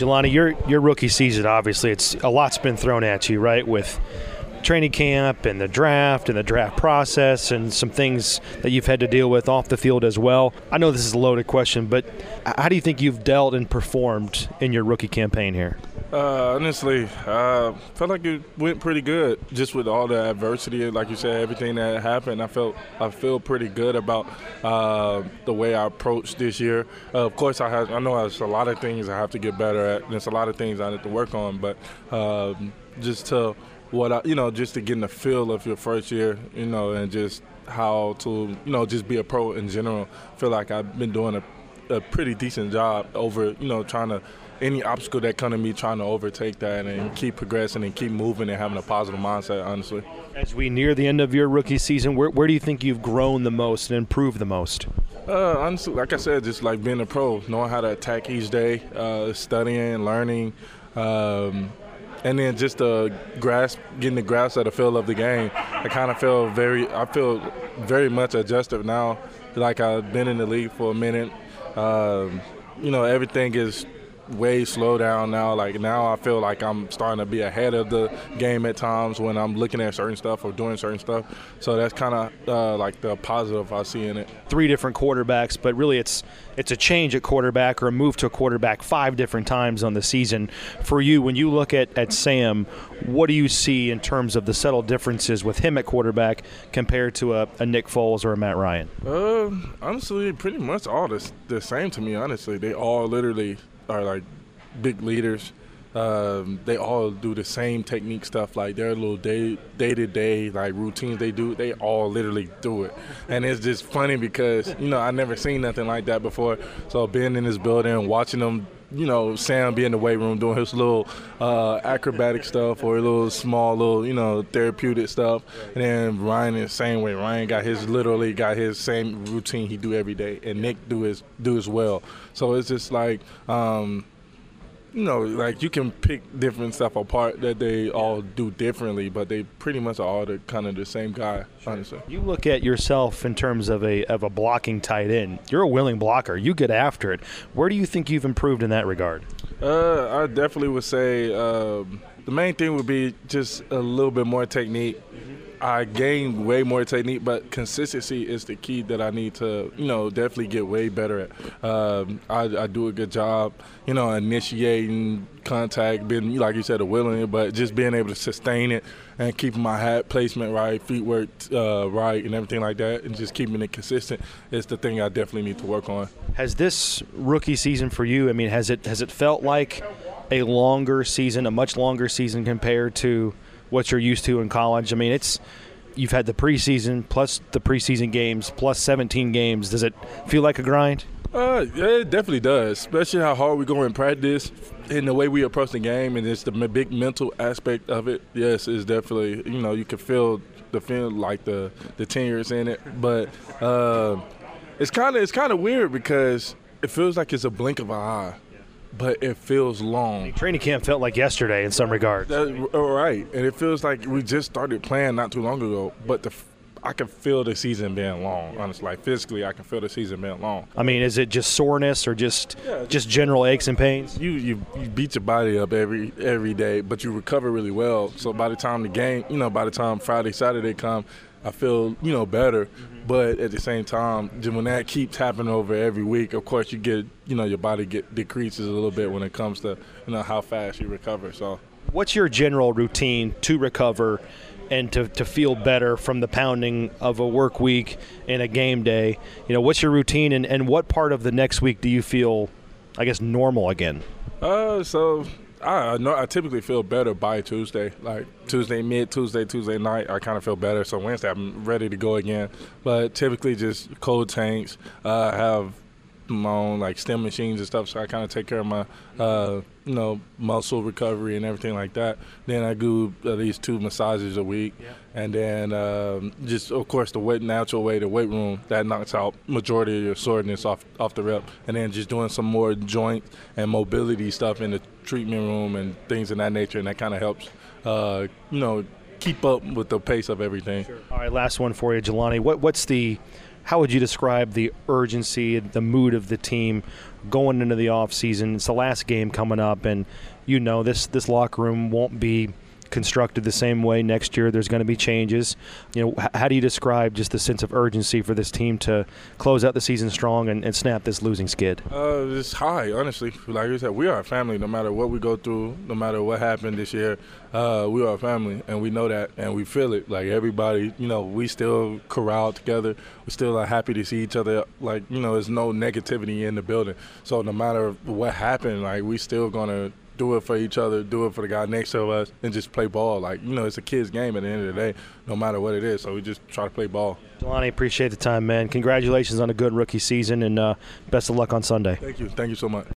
Jelani, your your rookie season, obviously, it's a lot's been thrown at you, right? With training camp and the draft and the draft process and some things that you've had to deal with off the field as well. I know this is a loaded question, but how do you think you've dealt and performed in your rookie campaign here? Uh, honestly, I felt like it went pretty good. Just with all the adversity, like you said, everything that happened, I felt I feel pretty good about uh, the way I approached this year. Uh, of course, I have I know there's a lot of things I have to get better at. There's a lot of things I need to work on, but um, just to what I, you know, just to get in the feel of your first year, you know, and just how to, you know, just be a pro in general. Feel like I've been doing a, a pretty decent job over, you know, trying to any obstacle that come to me, trying to overtake that and keep progressing and keep moving and having a positive mindset. Honestly, as we near the end of your rookie season, where, where do you think you've grown the most and improved the most? Uh, honestly, like I said, just like being a pro, knowing how to attack each day, uh, studying, learning. Um, and then just the grasp, getting the grasp of the feel of the game. I kind of feel very, I feel very much adjusted now. Like I've been in the league for a minute. Um, you know, everything is way slow down now. Like now, I feel like I'm starting to be ahead of the game at times when I'm looking at certain stuff or doing certain stuff. So that's kind of uh, like the positive I see in it. Three different quarterbacks, but really it's it's a change at quarterback or a move to a quarterback five different times on the season. For you, when you look at, at Sam, what do you see in terms of the subtle differences with him at quarterback compared to a, a Nick Foles or a Matt Ryan? Uh, honestly, pretty much all the, the same to me. Honestly, they all literally are like big leaders. Um, they all do the same technique stuff. Like their little day day to day like routines they do. They all literally do it, and it's just funny because you know I never seen nothing like that before. So being in this building watching them you know, Sam be in the weight room doing his little uh, acrobatic stuff or a little small little, you know, therapeutic stuff. And then Ryan is the same way. Ryan got his literally got his same routine he do every day, and Nick do his do as well. So it's just like. Um, you know, like you can pick different stuff apart that they all do differently, but they pretty much are all the kind of the same guy. Honestly, you look at yourself in terms of a of a blocking tight end. You're a willing blocker. You get after it. Where do you think you've improved in that regard? Uh, I definitely would say um, the main thing would be just a little bit more technique. I gained way more technique, but consistency is the key that I need to, you know, definitely get way better at. Um, I, I, do a good job, you know, initiating contact, being like you said, a willing, but just being able to sustain it and keeping my hat placement right, feet work uh, right, and everything like that, and just keeping it consistent is the thing I definitely need to work on. Has this rookie season for you? I mean, has it has it felt like a longer season, a much longer season compared to? What you're used to in college. I mean, it's you've had the preseason plus the preseason games plus 17 games. Does it feel like a grind? Uh, yeah, it definitely does. Especially how hard we go in practice and the way we approach the game, and it's the big mental aspect of it. Yes, it's definitely you know you can feel the feel like the the tenures in it, but uh, it's kind of it's kind of weird because it feels like it's a blink of an eye but it feels long. Training camp felt like yesterday in some regards. That's oh, right, and it feels like we just started playing not too long ago. But the I can feel the season being long. Honestly, like physically, I can feel the season being long. I mean, is it just soreness or just yeah, just general aches and pains? You, you you beat your body up every every day, but you recover really well. So by the time the game, you know, by the time Friday Saturday come, I feel you know better. Mm-hmm. But at the same time, when that keeps happening over every week, of course you get you know your body get decreases a little bit when it comes to you know how fast you recover. So, what's your general routine to recover? and to, to feel better from the pounding of a work week and a game day. You know, what's your routine and, and what part of the next week do you feel, I guess, normal again? Uh, so I know I typically feel better by Tuesday. Like Tuesday mid, Tuesday, Tuesday night, I kind of feel better. So Wednesday, I'm ready to go again. But typically, just cold tanks. Uh, have my own like stem machines and stuff, so I kind of take care of my uh, you know muscle recovery and everything like that. Then I do at least two massages a week, yeah. and then um, just of course the weight natural way the weight room that knocks out majority of your soreness off off the rep, and then just doing some more joint and mobility stuff in the treatment room and things of that nature, and that kind of helps uh, you know keep up with the pace of everything. Sure. All right, last one for you, Jelani. What what's the how would you describe the urgency, the mood of the team going into the offseason? It's the last game coming up, and you know this this locker room won't be constructed the same way next year. There's going to be changes. You know, how do you describe just the sense of urgency for this team to close out the season strong and, and snap this losing skid? Uh, it's high, honestly. Like you said, we are a family. No matter what we go through, no matter what happened this year, uh, we are a family, and we know that, and we feel it. Like everybody, you know, we still corral together. We still are happy to see each other. Like you know, there's no negativity in the building. So no matter what happened, like we still gonna do it for each other, do it for the guy next to us, and just play ball. Like, you know, it's a kid's game at the end of the day, no matter what it is. So we just try to play ball. Jelani, appreciate the time, man. Congratulations on a good rookie season, and uh, best of luck on Sunday. Thank you. Thank you so much.